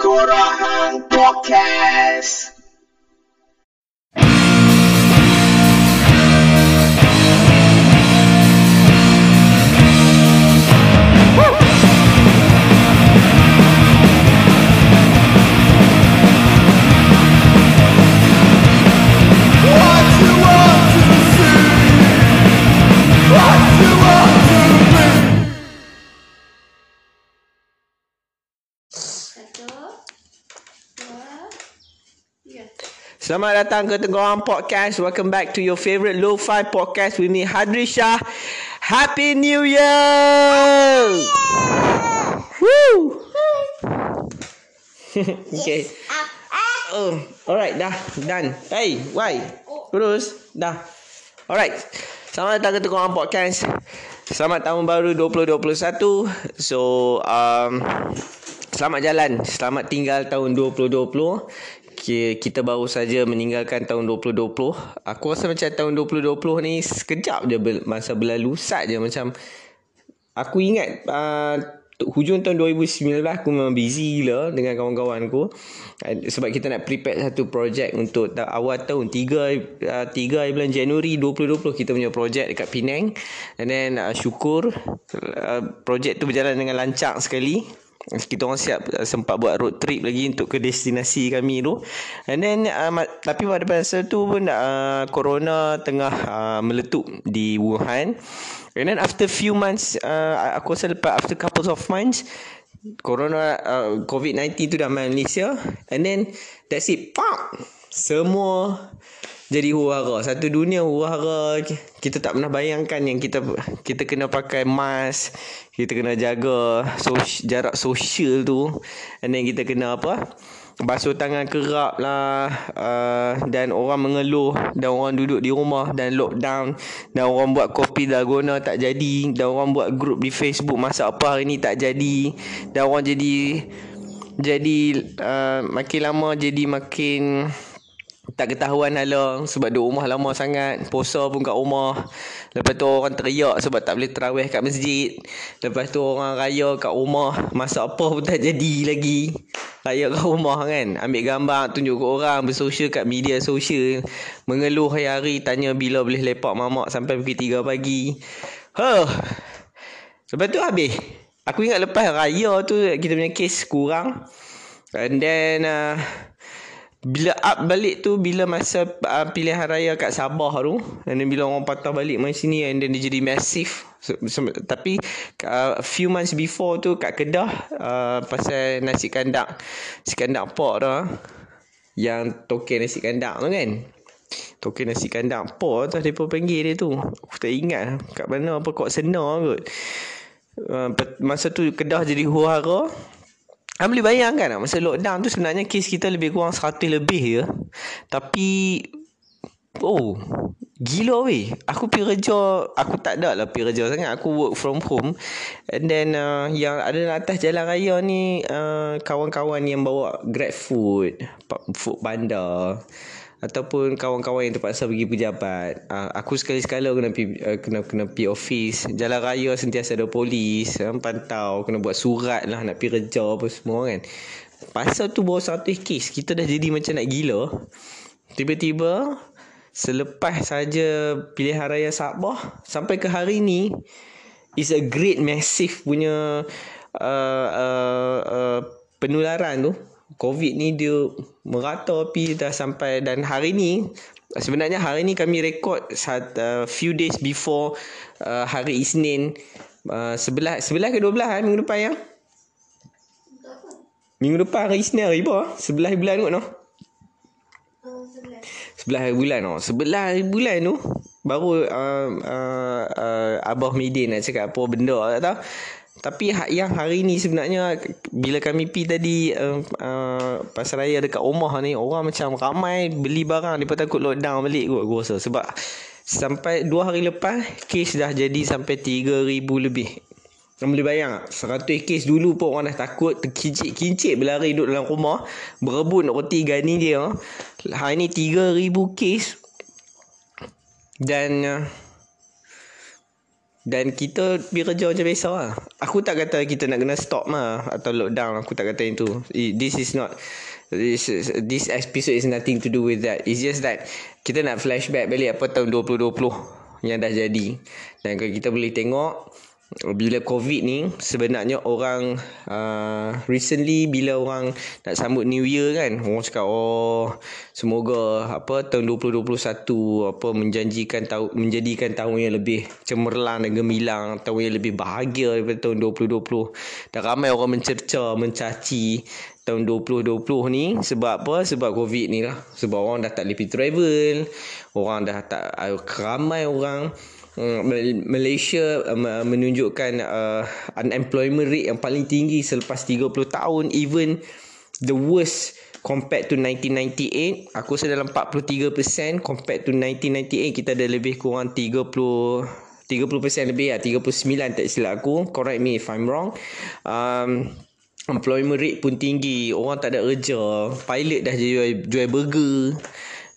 Kurahan Podcast. Selamat datang ke Tengkorang Podcast. Welcome back to your favorite Lo-Fi Podcast with me, Hadri Shah. Happy New Year! Woo! okay. Oh, alright, dah. Done. Hey, why? Terus. Dah. Alright. Selamat datang ke Tengkorang Podcast. Selamat tahun baru 2021. So, um, selamat jalan. Selamat tinggal tahun 2020. Ki- Kita baru saja meninggalkan tahun 2020. Aku rasa macam tahun 2020 ni sekejap je ber- masa berlalu. Sat je macam Aku ingat uh, hujung tahun 2019 aku memang busy gila dengan kawan-kawan aku uh, sebab kita nak prepare satu projek untuk ta- awal tahun 3 uh, 3 hari bulan Januari 2020 kita punya projek dekat Penang and then uh, syukur uh, projek tu berjalan dengan lancar sekali kita orang siap uh, sempat buat road trip lagi untuk ke destinasi kami tu. And then uh, tapi pada masa tu pun uh, corona tengah uh, meletup di Wuhan. And then after few months uh, Aku rasa lepas After couple of months Corona uh, COVID-19 tu dah main Malaysia. And then That's it. Pop! Semua Jadi huru-hara Satu dunia huru-hara Kita tak pernah bayangkan Yang kita Kita kena pakai mask Kita kena jaga sos, Jarak sosial tu. And then kita kena apa? Basuh tangan kerap lah uh, dan orang mengeluh dan orang duduk di rumah dan lockdown dan orang buat kopi dalgona tak jadi dan orang buat grup di Facebook masak apa hari ni tak jadi dan orang jadi jadi uh, makin lama jadi makin tak ketahuan hala sebab duduk rumah lama sangat. Puasa pun kat rumah. Lepas tu orang teriak sebab tak boleh terawih kat masjid. Lepas tu orang raya kat rumah. Masak apa pun tak jadi lagi. Raya kat rumah kan. Ambil gambar tunjuk ke orang bersosial kat media sosial. Mengeluh hari-hari tanya bila boleh lepak mamak sampai pukul 3 pagi. Huh. lepas tu habis. Aku ingat lepas raya tu kita punya kes kurang. And then uh, bila up balik tu bila masa uh, pilihan raya kat Sabah tu and then bila orang patah balik main sini and then dia jadi massive. So, so, tapi uh, few months before tu kat Kedah uh, pasal nasi kandak nasi kandak pork tu yang token nasi kandak tu kan. Token nasi kandak pork tu mereka panggil dia tu. Aku tak ingat kat mana apa kok senar kot. Uh, masa tu Kedah jadi huru-hara Anda boleh bayangkan tak masa lockdown tu sebenarnya kes kita lebih kurang 100 lebih je. Tapi oh gila weh. Aku pergi kerja, aku tak ada lah pergi kerja sangat. Aku work from home. And then uh, yang ada atas jalan raya ni uh, kawan-kawan yang bawa grab food, food panda ataupun kawan-kawan yang terpaksa pergi pejabat. Uh, aku sekali-sekala kena pergi uh, kena kena pergi office. Jalan raya sentiasa ada polis, uh, pantau, kena buat surat lah nak pergi kerja apa semua kan. Pasal tu baru 100 kes, kita dah jadi macam nak gila. Tiba-tiba selepas saja pilihan raya Sabah sampai ke hari ni is a great massive punya uh, uh, uh, penularan tu COVID ni dia merata api dah sampai dan hari ni sebenarnya hari ni kami rekod uh, few days before uh, hari Isnin uh, sebelah sebelah ke 12 eh, minggu depan ya minggu depan hari Isnin hari apa sebelah bulan Oh, sebelas. Sebelah hari bulan oh. Sebelah bulan tu baru uh, uh, uh, Abah Midin nak cakap apa benda tak tahu. Tapi ha- yang hari ni sebenarnya bila kami pi tadi uh, uh, pasar raya dekat rumah ni orang macam ramai beli barang depa takut lockdown balik kot aku rasa sebab sampai 2 hari lepas kes dah jadi sampai 3000 lebih. Kamu boleh bayang tak? 100 kes dulu pun orang dah takut Terkincit-kincit berlari duduk dalam rumah Berebut nak roti gani dia Hari ni 3000 kes Dan uh, dan kita pergi kerja macam biasa lah. Aku tak kata kita nak kena stop mah atau lockdown. Aku tak kata itu. This is not this is, this episode is nothing to do with that. It's just that kita nak flashback balik apa tahun 2020 yang dah jadi. Dan kita boleh tengok bila covid ni sebenarnya orang uh, recently bila orang nak sambut new year kan orang cakap oh semoga apa tahun 2021 apa menjanjikan tahun menjadikan tahun yang lebih cemerlang dan gemilang tahun yang lebih bahagia daripada tahun 2020 dan ramai orang mencerca mencaci tahun 2020 ni. Sebab apa? Sebab covid ni lah. Sebab orang dah tak boleh travel. Orang dah tak ramai orang Hmm, Malaysia uh, menunjukkan uh, unemployment rate yang paling tinggi selepas 30 tahun even the worst compared to 1998 aku rasa dalam 43% compared to 1998 kita ada lebih kurang 30 30% lebih lah 39 tak silap aku. Correct me if I'm wrong. Um, employment rate pun tinggi. Orang tak ada kerja. Pilot dah jual, jual burger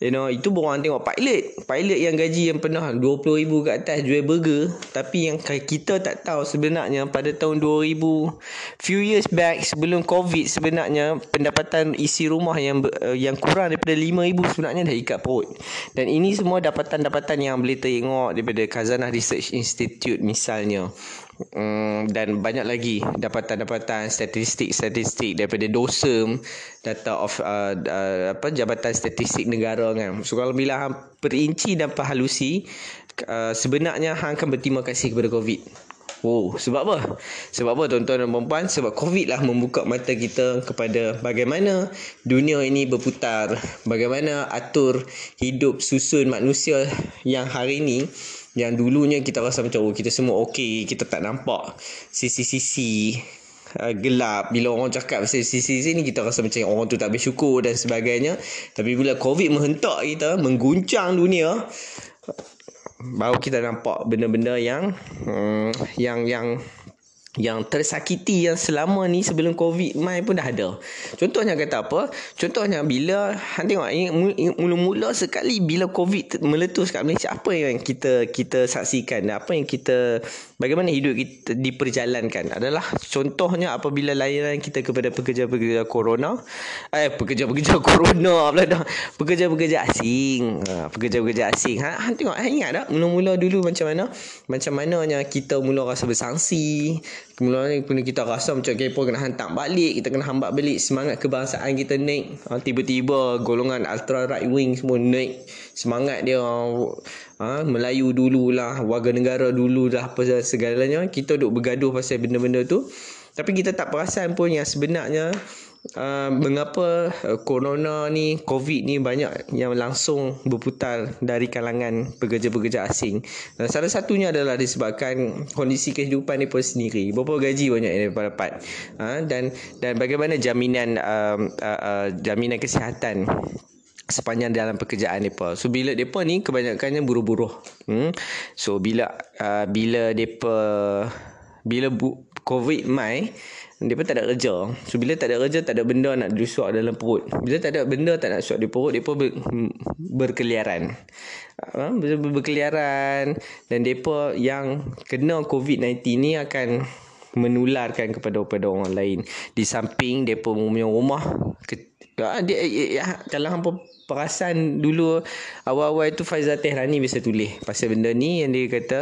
You know, itu orang tengok pilot. Pilot yang gaji yang pernah RM20,000 ke atas jual burger. Tapi yang kita tak tahu sebenarnya pada tahun 2000, few years back sebelum COVID sebenarnya pendapatan isi rumah yang uh, yang kurang daripada RM5,000 sebenarnya dah ikat perut. Dan ini semua dapatan-dapatan yang boleh tengok daripada Kazanah Research Institute misalnya. Um, dan banyak lagi dapatan-dapatan statistik-statistik daripada DOSEM data of uh, uh, apa Jabatan Statistik Negara kan. So kalau bila hang perinci dan perhalusi uh, sebenarnya hang akan berterima kasih kepada COVID. Oh, sebab apa? Sebab apa tuan-tuan dan puan Sebab COVID lah membuka mata kita kepada bagaimana dunia ini berputar. Bagaimana atur hidup susun manusia yang hari ini yang dulunya kita rasa macam oh kita semua okey kita tak nampak sisi-sisi uh, gelap. Bila orang cakap pasal sisi-sisi ni kita rasa macam orang tu tak bersyukur dan sebagainya. Tapi bila covid menghentak kita mengguncang dunia baru kita nampak benda-benda yang um, yang yang yang tersakiti yang selama ni sebelum covid mai pun dah ada. Contohnya kata apa? Contohnya bila hang tengok mula-mula sekali bila covid meletus kat Malaysia apa yang kita kita saksikan apa yang kita bagaimana hidup kita diperjalankan? Adalah contohnya apabila layanan kita kepada pekerja-pekerja corona eh pekerja-pekerja corona pula dah. Pekerja-pekerja asing. Ha, pekerja-pekerja asing. Ha, hang tengok hang ingat tak mula-mula dulu macam mana? Macam mananya kita mula rasa bersangsi. Kemudian ni kita rasa macam kepo kena hantar balik, kita kena hambat balik. Semangat kebangsaan kita naik. Ha, tiba-tiba golongan ultra right wing semua naik. Semangat dia ha, Melayu dululah, warga negara dululah apa segalanya. Kita duk bergaduh pasal benda-benda tu. Tapi kita tak perasan pun yang sebenarnya uh, mengapa uh, corona ni covid ni banyak yang langsung berputar dari kalangan pekerja-pekerja asing dan salah satunya adalah disebabkan kondisi kehidupan ni pun sendiri berapa gaji banyak yang mereka dapat uh, dan dan bagaimana jaminan uh, uh, uh, jaminan kesihatan sepanjang dalam pekerjaan depa. So bila depa ni kebanyakannya buruh-buruh. Hmm. So bila uh, bila depa bila bu, covid mai pun tak ada kerja. So bila tak ada kerja tak ada benda nak disuap dalam perut. Bila tak ada benda tak nak suap di perut depa ber, berkeliaran. Ha, ber, berkeliaran dan depa yang kena COVID-19 ni akan menularkan kepada kepada orang lain. Di samping depa punya rumah ke, ha, dia, ya, kalau hampa perasan dulu awal-awal itu Faizal Tehrani biasa tulis pasal benda ni yang dia kata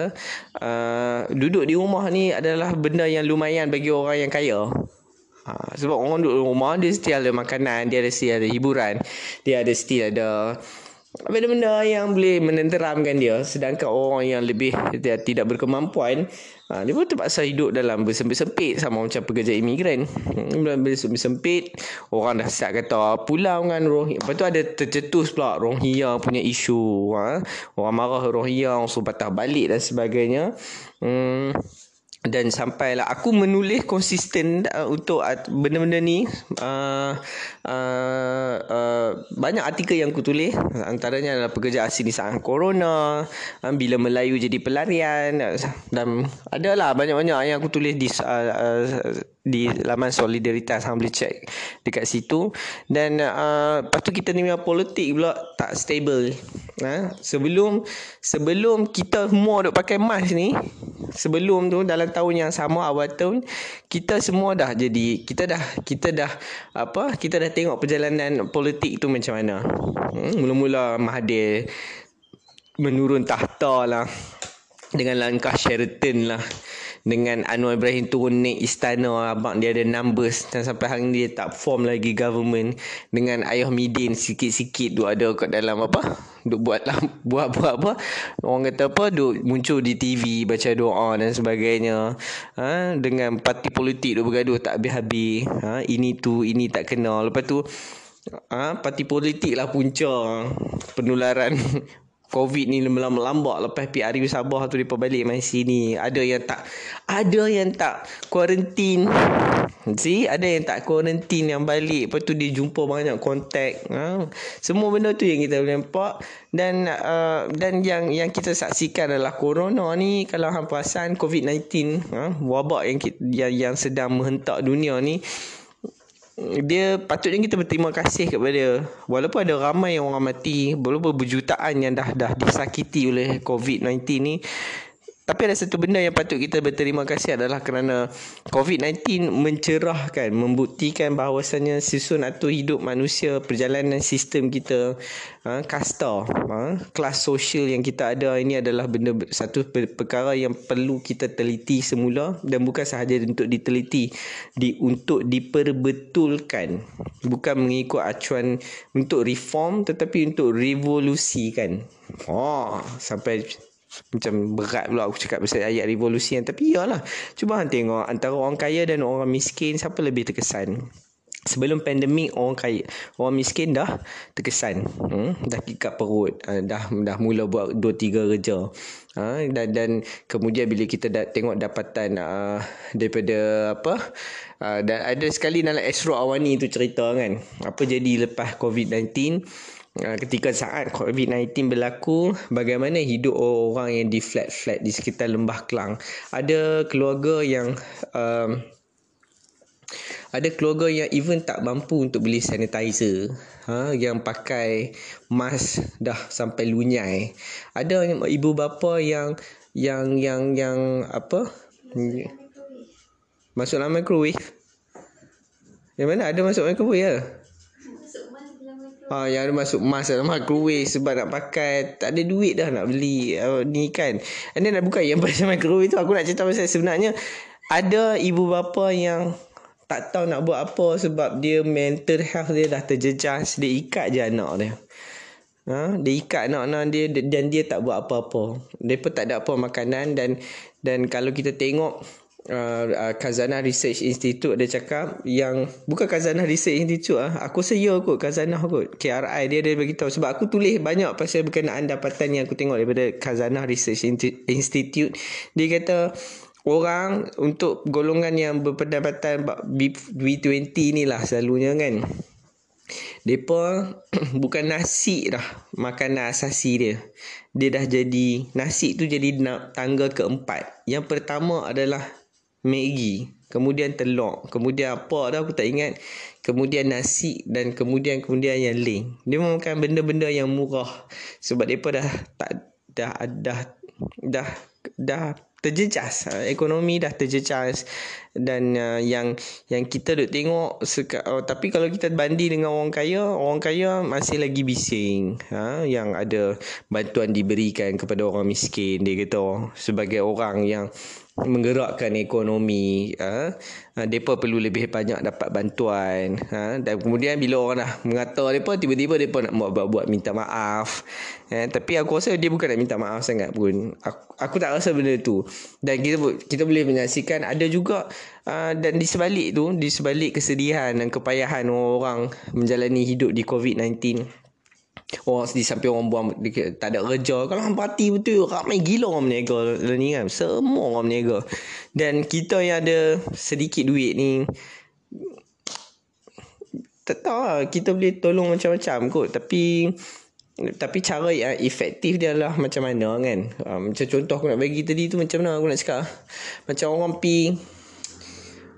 uh, duduk di rumah ni adalah benda yang lumayan bagi orang yang kaya. Ha, sebab orang duduk di rumah dia still ada makanan, dia ada still ada hiburan, dia ada still ada benda-benda yang boleh menenteramkan dia sedangkan orang yang lebih tidak berkemampuan ha, dia pun terpaksa hidup dalam bersempit-sempit sama macam pekerja imigran. Dalam bersempit orang dah siap kata pulau kan Rohingya. Lepas tu ada tercetus pula Rohingya punya isu ha? orang marah Rohingya orang suruh patah balik dan sebagainya. Hmm dan sampailah aku menulis konsisten uh, untuk benda-benda ni uh, uh, uh, banyak artikel yang aku tulis. Antaranya adalah pekerja asing di saat corona uh, bila Melayu jadi pelarian uh, dan adalah banyak-banyak yang aku tulis di uh, uh, di laman solidaritas hang boleh check dekat situ. Dan uh, lepas tu kita ni punya politik pula tak stable. Ha? sebelum sebelum kita semua duk pakai mask ni sebelum tu dalam tahun yang sama awal tahun kita semua dah jadi kita dah kita dah apa kita dah tengok perjalanan politik tu macam mana. Hmm, mula-mula Mahathir menurun tahta lah dengan langkah Sheraton lah dengan Anwar Ibrahim turun naik istana abang dia ada numbers dan sampai hari ni dia tak form lagi government dengan Ayah Midin sikit-sikit duk ada kat dalam apa duk buat lah buat buat apa. Orang kata apa duk muncul di TV baca doa dan sebagainya. Ha, dengan parti politik duk bergaduh tak habis-habis. Ha, ini tu ini tak kenal. Lepas tu ha, parti politik lah punca penularan COVID ni melambat lepas PRU Sabah tu depa balik mai sini. Ada yang tak ada yang tak kuarantin. See, ada yang tak kuarantin yang balik. Lepas tu dia jumpa banyak kontak. Ha? Semua benda tu yang kita boleh nampak dan uh, dan yang yang kita saksikan adalah corona ni kalau hang perasan COVID-19 ha? wabak yang, yang yang sedang menghentak dunia ni dia patutnya kita berterima kasih kepada walaupun ada ramai orang mati walaupun berjutaan yang dah dah disakiti oleh COVID-19 ni tapi ada satu benda yang patut kita berterima kasih adalah kerana COVID-19 mencerahkan, membuktikan bahawasanya susun atur hidup manusia, perjalanan sistem kita, ha, kasta, ha, kelas sosial yang kita ada ini adalah benda satu perkara yang perlu kita teliti semula dan bukan sahaja untuk diteliti, di untuk diperbetulkan. Bukan mengikut acuan untuk reform tetapi untuk revolusikan. Oh, sampai macam berat pula aku cakap pasal ayat revolusi yang tapi iyalah. Cuba hang tengok antara orang kaya dan orang miskin siapa lebih terkesan? Sebelum pandemik orang kaya orang miskin dah terkesan. Hmm? dah kikat perut. Uh, dah dah mula buat 2 3 kerja. Ha? dan dan kemudian bila kita dah tengok dapatan uh, daripada apa? Uh, dan ada sekali dalam Esro Awani tu cerita kan. Apa jadi lepas COVID-19 Ah, ketika saat COVID-19 berlaku bagaimana hidup orang yang di flat-flat di sekitar Lembah Kelang? Ada keluarga yang um, ada keluarga yang even tak mampu untuk beli sanitizer ha, yang pakai mask dah sampai lunyai. Ada ibu bapa yang yang yang yang apa? Masuk microwave. Yang mana ada masuk microwave ya Ha, yang ada masuk mas dalam microwave sebab nak pakai tak ada duit dah nak beli uh, ni kan. And then bukan yang pasal microwave tu aku nak cerita pasal sebenarnya ada ibu bapa yang tak tahu nak buat apa sebab dia mental health dia dah terjejas dia ikat je anak dia. Ha, dia ikat anak-anak dia dan dia tak buat apa-apa. Pun tak ada apa makanan dan dan kalau kita tengok uh, uh, Kazanah Research Institute dia cakap yang bukan Kazanah Research Institute ah aku saya kot Kazanah kot KRI dia dia bagi tahu sebab aku tulis banyak pasal berkenaan dapatan yang aku tengok daripada Kazanah Research Institute dia kata orang untuk golongan yang berpendapatan B20 ni lah selalunya kan Depa bukan nasi dah makanan asasi dia. Dia dah jadi nasi tu jadi tangga keempat. Yang pertama adalah Maggi, kemudian telur, kemudian apa dah aku tak ingat. Kemudian nasi dan kemudian kemudian yang lain. Dia makan benda-benda yang murah sebab depa dah tak dah dah dah dah terjejas ekonomi dah terjejas dan uh, yang yang kita duk tengok seka, oh, tapi kalau kita banding dengan orang kaya orang kaya masih lagi bising ha yang ada bantuan diberikan kepada orang miskin dia kata sebagai orang yang menggerakkan ekonomi ha? Uh, depa perlu lebih banyak dapat bantuan ha? Dan kemudian bila orang dah mengata depa tiba-tiba depa nak buat buat minta maaf eh, tapi aku rasa dia bukan nak minta maaf sangat pun. Aku, aku tak rasa benda tu. Dan kita kita boleh menyaksikan ada juga uh, dan di sebalik tu di sebalik kesedihan dan kepayahan orang menjalani hidup di COVID-19 Oh di samping orang buang tak ada kerja kalau hang parti betul. Ramai gila orang berniaga ni kan. Semua orang berniaga dan kita yang ada sedikit duit ni tak tahu lah, kita boleh tolong macam-macam kot. Tapi tapi cara yang efektif dia adalah macam mana kan. Uh, macam contoh aku nak bagi tadi tu macam mana aku nak cakap. Macam orang pi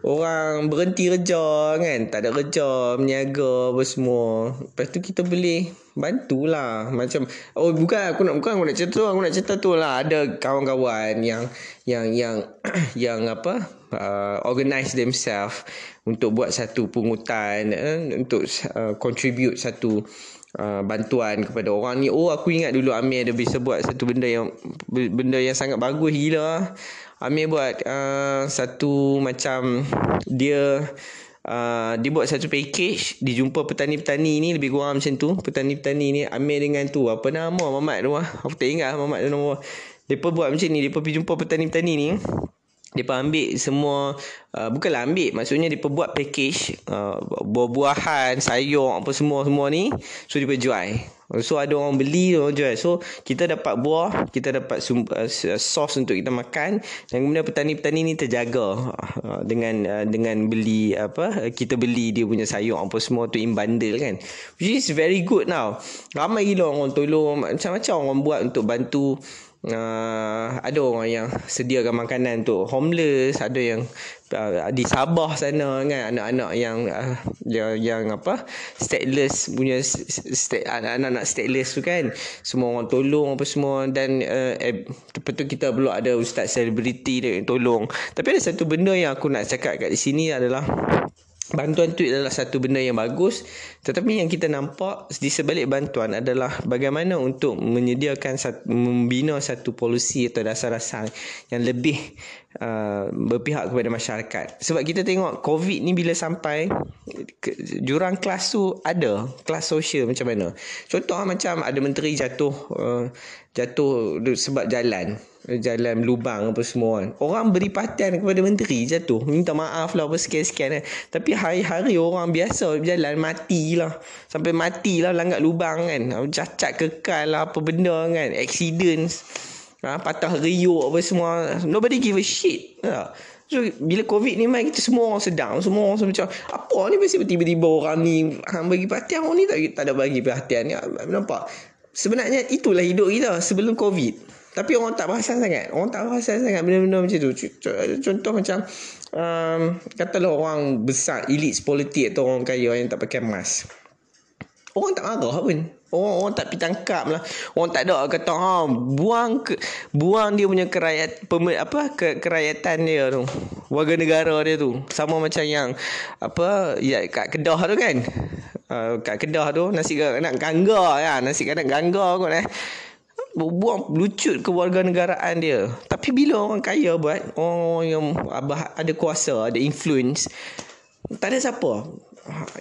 orang berhenti kerja kan. Tak ada kerja meniaga apa semua. Lepas tu kita boleh bantulah. Macam oh bukan aku nak bukan aku nak cerita tu aku nak cerita tu lah. Ada kawan-kawan yang yang yang yang apa uh, organize themselves untuk buat satu pungutan uh, untuk uh, contribute satu Uh, bantuan kepada orang ni. Oh aku ingat dulu Amir ada bisa buat satu benda yang benda yang sangat bagus. Gila Amir buat uh, satu macam dia uh, dia buat satu package dia jumpa petani-petani ni lebih kurang macam tu petani-petani ni Amir dengan tu apa nama Mamat tu lah aku tak ingat Mamat tu nama Depa buat macam ni, depa pergi jumpa petani-petani ni. Depa ambil semua uh, bukanlah ambil, maksudnya depa buat package uh, buah-buahan, sayur apa semua-semua ni so depa jual. So ada orang beli orang jual. So kita dapat buah, kita dapat uh, sos untuk kita makan dan kemudian petani-petani ni terjaga uh, dengan uh, dengan beli apa kita beli dia punya sayur apa semua tu in bundle kan. Which is very good now. Ramai gila orang tolong macam-macam orang buat untuk bantu uh, ada orang yang sediakan makanan untuk homeless ada yang uh, di Sabah sana kan anak-anak yang uh, yang, yang apa stateless punya state, anak-anak stateless tu kan. Semua orang tolong apa semua dan uh, eh, lepas tu kita perlu ada ustaz selebriti yang tolong. Tapi ada satu benda yang aku nak cakap kat sini adalah Bantuan tu adalah satu benda yang bagus. Tetapi yang kita nampak Di sebalik bantuan adalah Bagaimana untuk menyediakan Membina satu polisi atau dasar-dasar Yang lebih uh, Berpihak kepada masyarakat Sebab kita tengok COVID ni bila sampai ke, Jurang kelas tu ada Kelas sosial macam mana Contoh macam ada menteri jatuh uh, Jatuh sebab jalan jalan lubang apa semua kan. Orang beri perhatian kepada menteri jatuh. Minta maaf lah apa sekian-sekian kan. Tapi hari-hari orang biasa berjalan matilah. Sampai matilah langgar lubang kan. Cacat kekal lah apa benda kan. Accidents. Ha, patah riuk apa semua. Nobody give a shit. Ha. So, bila COVID ni main kita semua orang sedang. Semua orang macam apa ni mesti tiba-tiba orang ni ha, bagi perhatian. Orang ni tak, tak ada bagi perhatian. Ya, nampak? Sebenarnya itulah hidup kita sebelum COVID. Tapi orang tak perasan sangat. Orang tak perasan sangat benda-benda macam tu. Contoh macam um, katalah orang besar, elit politik atau orang kaya yang tak pakai mask. Orang tak marah pun. Orang orang tak pergi tangkap lah. Orang tak ada kata ha buang ke, buang dia punya kerayat pemer, apa ke, kerakyatan dia tu. Warga negara dia tu. Sama macam yang apa ya kat Kedah tu kan. Uh, kat Kedah tu nasi nak gangga ya, nasi kadang gangga kot eh buang lucut kewarganegaraan dia. Tapi bila orang kaya buat, orang yang ada kuasa, ada influence, tak ada siapa.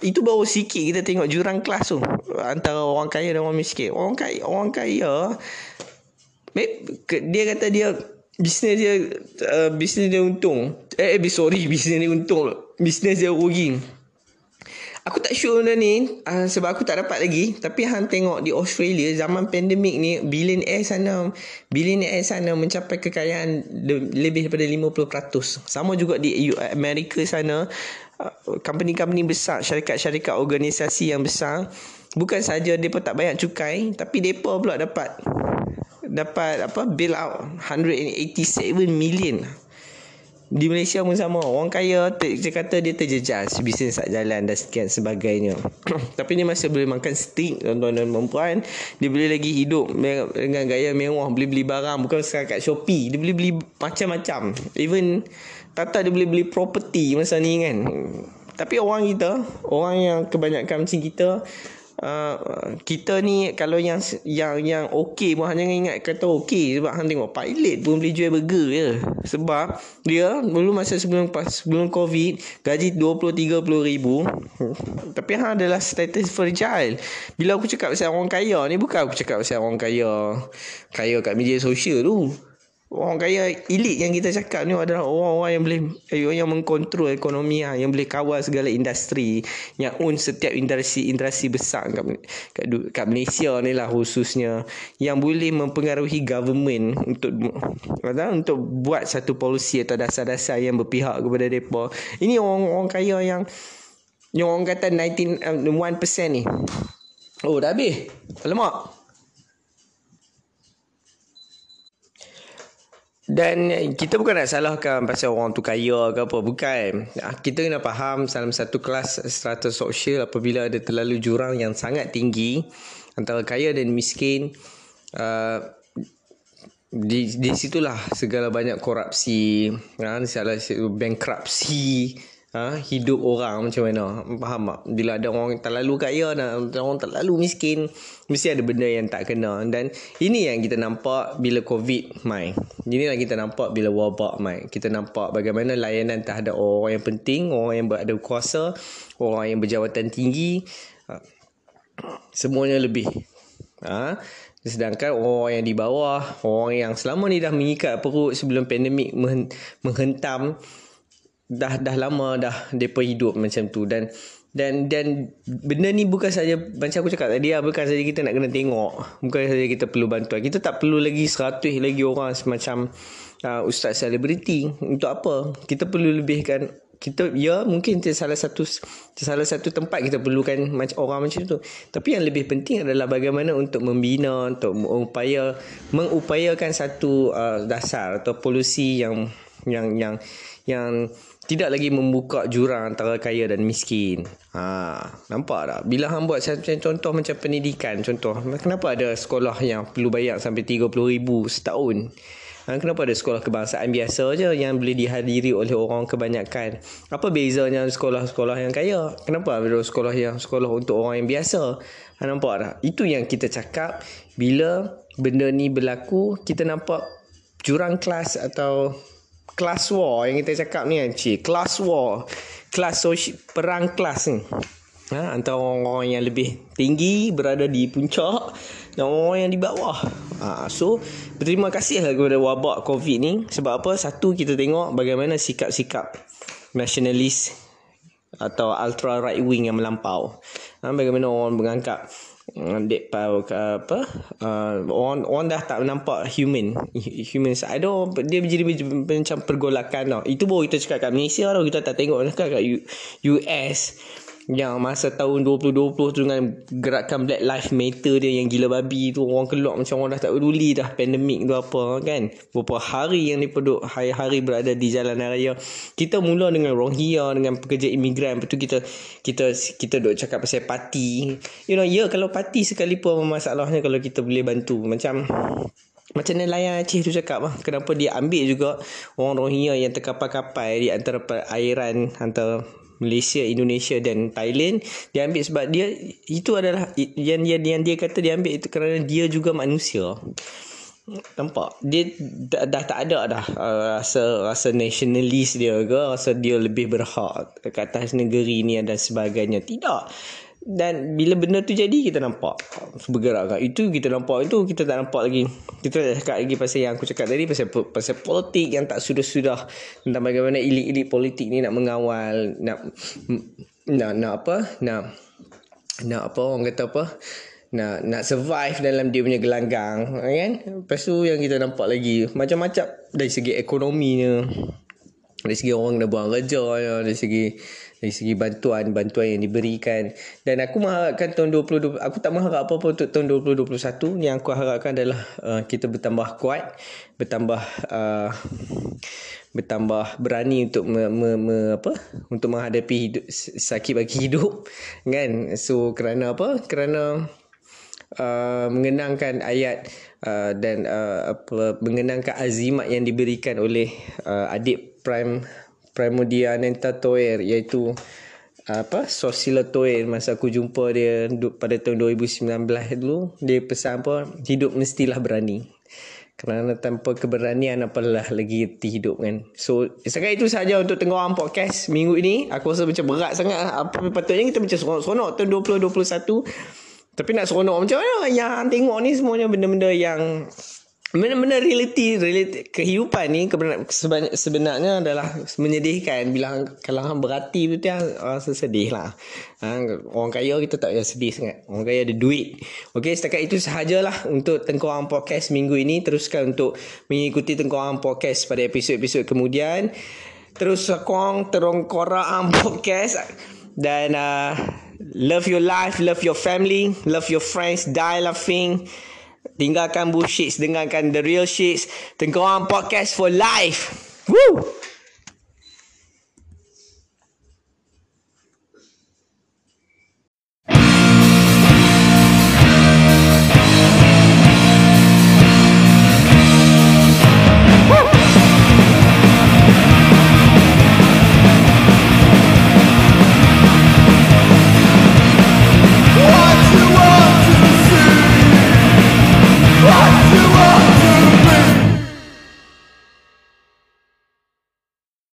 Itu baru sikit kita tengok jurang kelas tu antara orang kaya dan orang miskin. Orang kaya, orang kaya dia kata dia bisnes dia uh, bisnes dia untung. Eh, eh sorry, bisnes dia untung. Bisnes dia rugi. Aku tak sure benda ni uh, sebab aku tak dapat lagi tapi hang tengok di Australia zaman pandemik ni billionaire sana billionaire sana mencapai kekayaan lebih daripada 50%. Sama juga di Amerika sana company-company besar, syarikat-syarikat organisasi yang besar bukan saja depa tak bayar cukai tapi depa pula dapat dapat apa bill out 187 million. Di Malaysia pun sama. Orang kaya dia kata dia terjejas bisnes tak jalan dan sekian sebagainya. Tapi dia masih boleh makan steak tuan-tuan dan perempuan. Dia boleh lagi hidup dengan gaya mewah boleh beli barang. Bukan sekarang kat Shopee. Dia boleh beli macam-macam. Even Tata dia boleh beli property masa ni kan. Tapi orang kita orang yang kebanyakan macam kita Uh, kita ni kalau yang yang yang okey pun hanya ingat kata okey sebab hang tengok pilot pun boleh jual burger je. Sebab dia dulu masa sebelum pas sebelum covid gaji 20 30 ribu. Tapi hang adalah status fragile. Bila aku cakap pasal orang kaya ni bukan aku cakap pasal orang kaya kaya kat media sosial tu orang kaya elit yang kita cakap ni adalah orang-orang yang boleh eh, yang mengkontrol ekonomi yang boleh kawal segala industri yang own setiap industri-industri besar kat, kat, kat Malaysia ni lah khususnya yang boleh mempengaruhi government untuk untuk buat satu polisi atau dasar-dasar yang berpihak kepada mereka. Ini orang-orang kaya yang yang orang kata 19 um, 1% ni. Oh dah habis. Alamak dan kita bukan nak salahkan pasal orang tu kaya ke apa bukan. Ah, kita kena faham dalam satu kelas strata sosial apabila ada terlalu jurang yang sangat tinggi antara kaya dan miskin uh, di di situlah segala banyak korupsi ha salah bankruptcy ha? Hidup orang macam mana? Faham tak? Bila ada orang terlalu kaya dan orang terlalu miskin mesti ada benda yang tak kena. Dan ini yang kita nampak bila covid mai. Ini yang kita nampak bila wabak mai. Kita nampak bagaimana layanan terhadap orang yang penting orang yang berada kuasa orang yang berjawatan tinggi ha, semuanya lebih. Ha? Sedangkan orang yang di bawah, orang yang selama ni dah mengikat perut sebelum pandemik menghen- menghentam dah dah lama dah depa hidup macam tu dan dan dan benda ni bukan saja macam aku cakap tadi lah, bukan saja kita nak kena tengok, bukan saja kita perlu bantuan. Kita tak perlu lagi 100 lagi orang semacam uh, ustaz selebriti. Untuk apa? Kita perlu lebihkan kita ya mungkin salah satu salah satu tempat kita perlukan macam orang macam tu tapi yang lebih penting adalah bagaimana untuk membina untuk mengupaya mengupayakan satu uh, dasar atau polisi yang yang yang yang tidak lagi membuka jurang antara kaya dan miskin. Ha, nampak tak? Bila hang buat macam contoh macam pendidikan, contoh, kenapa ada sekolah yang perlu bayar sampai 30,000 setahun? Ha, kenapa ada sekolah kebangsaan biasa je yang boleh dihadiri oleh orang kebanyakan? Apa bezanya sekolah-sekolah yang kaya? Kenapa ada sekolah yang sekolah untuk orang yang biasa? Ha, nampak tak? Itu yang kita cakap bila benda ni berlaku, kita nampak jurang kelas atau class war yang kita cakap ni kan cik class war. Kelas sosi- perang kelas ni. Ha, antara orang-orang yang lebih tinggi berada di puncak dan orang yang di bawah. Ha, so berterima kasih lah kepada wabak covid ni. Sebab apa? Satu kita tengok bagaimana sikap-sikap nasionalis atau ultra right wing yang melampau. Ha, bagaimana orang mengangkat dek pau ke apa uh, orang orang dah tak nampak human. Human side. Ada dia menjadi macam pergolakan tau. Itu baru kita cakap kat Malaysia tau kita tak tengok. Kat US yang masa tahun 2020 tu dengan gerakan Black Lives Matter dia yang gila babi tu orang keluar macam orang dah tak peduli dah pandemik tu apa kan? Beberapa hari yang dia duduk hari-hari berada di jalan raya. Kita mula dengan Rohingya dengan pekerja imigran. Lepas tu kita kita kita duk cakap pasal parti. You know ya kalau parti sekalipun masalahnya kalau kita boleh bantu. Macam macam nelayan Aceh tu cakap lah Kenapa dia ambil juga Orang Rohingya yang terkapal-kapal Di antara perairan Antara Malaysia, Indonesia dan Thailand dia ambil sebab dia itu adalah yang dia yang dia kata dia ambil itu kerana dia juga manusia. Nampak? Dia dah, dah tak ada dah uh, rasa rasa nationalist dia ke, rasa dia lebih berhak ke atas negeri ni dan sebagainya. Tidak. Dan bila benda tu jadi kita nampak bergerak kan. Itu kita nampak itu kita tak nampak lagi. Kita tak cakap lagi pasal yang aku cakap tadi pasal pasal politik yang tak sudah-sudah tentang bagaimana elit-elit politik ni nak mengawal nak nak nak apa? Nak nak apa orang kata apa? Nak nak survive dalam dia punya gelanggang kan? Lepas tu yang kita nampak lagi macam-macam dari segi ekonominya dari segi orang kena buang kerja dari segi dari segi bantuan bantuan yang diberikan. Dan aku mengharapkan tahun 2020 aku tak mengharap apa-apa untuk tahun 2021 yang aku harapkan adalah uh, kita bertambah kuat bertambah uh, bertambah berani untuk me, me, me, apa untuk menghadapi hidup sakit bagi hidup kan? So kerana apa? Kerana uh, mengenangkan ayat uh, dan uh, apa mengenangkan azimat yang diberikan oleh uh, adik prime Pramudia Ananta Toer iaitu apa Sosila Toer masa aku jumpa dia pada tahun 2019 dulu dia pesan apa hidup mestilah berani. Kerana tanpa keberanian apalah lagi hidup kan? So setakat itu saja untuk tengok podcast minggu ini. Aku rasa macam berat sangat. Apa patutnya kita macam seronok-seronok tahun 2021 tapi nak seronok macam mana? Yang tengok ni semuanya benda-benda yang Benda-benda reality, reality kehidupan ni sebenarnya, adalah menyedihkan bila kalau hang berhati tu dia rasa sedih lah. Ha, orang kaya kita tak payah sedih sangat. Orang kaya ada duit. Okey, setakat itu sahajalah untuk Tengkorang Podcast minggu ini. Teruskan untuk mengikuti Tengkorang Podcast pada episod-episod kemudian. Terus sokong Tengkorang Podcast dan uh, love your life, love your family, love your friends, die laughing Tinggalkan bullshit Dengarkan the real shit Tengkorang podcast for life. Woo